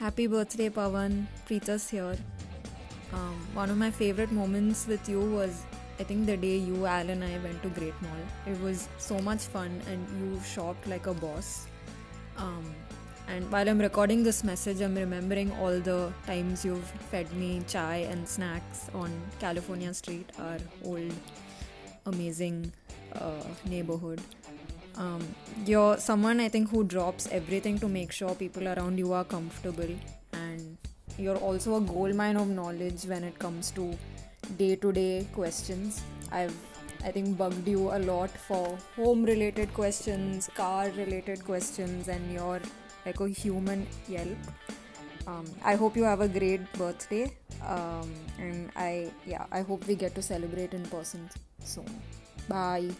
happy birthday, Pavan. Preeta's here. Um, one of my favorite moments with you was, I think, the day you, Al, and I went to Great Mall. It was so much fun, and you shopped like a boss. Um, and while I'm recording this message, I'm remembering all the times you've fed me chai and snacks on California Street, our old, amazing uh, neighborhood. Um, you're someone I think who drops everything to make sure people around you are comfortable, and you're also a gold mine of knowledge when it comes to day to day questions. I've I think bugged you a lot for home related questions, car related questions, and you're like a human yelp. Um, I hope you have a great birthday, um, and I yeah I hope we get to celebrate in person soon. Bye.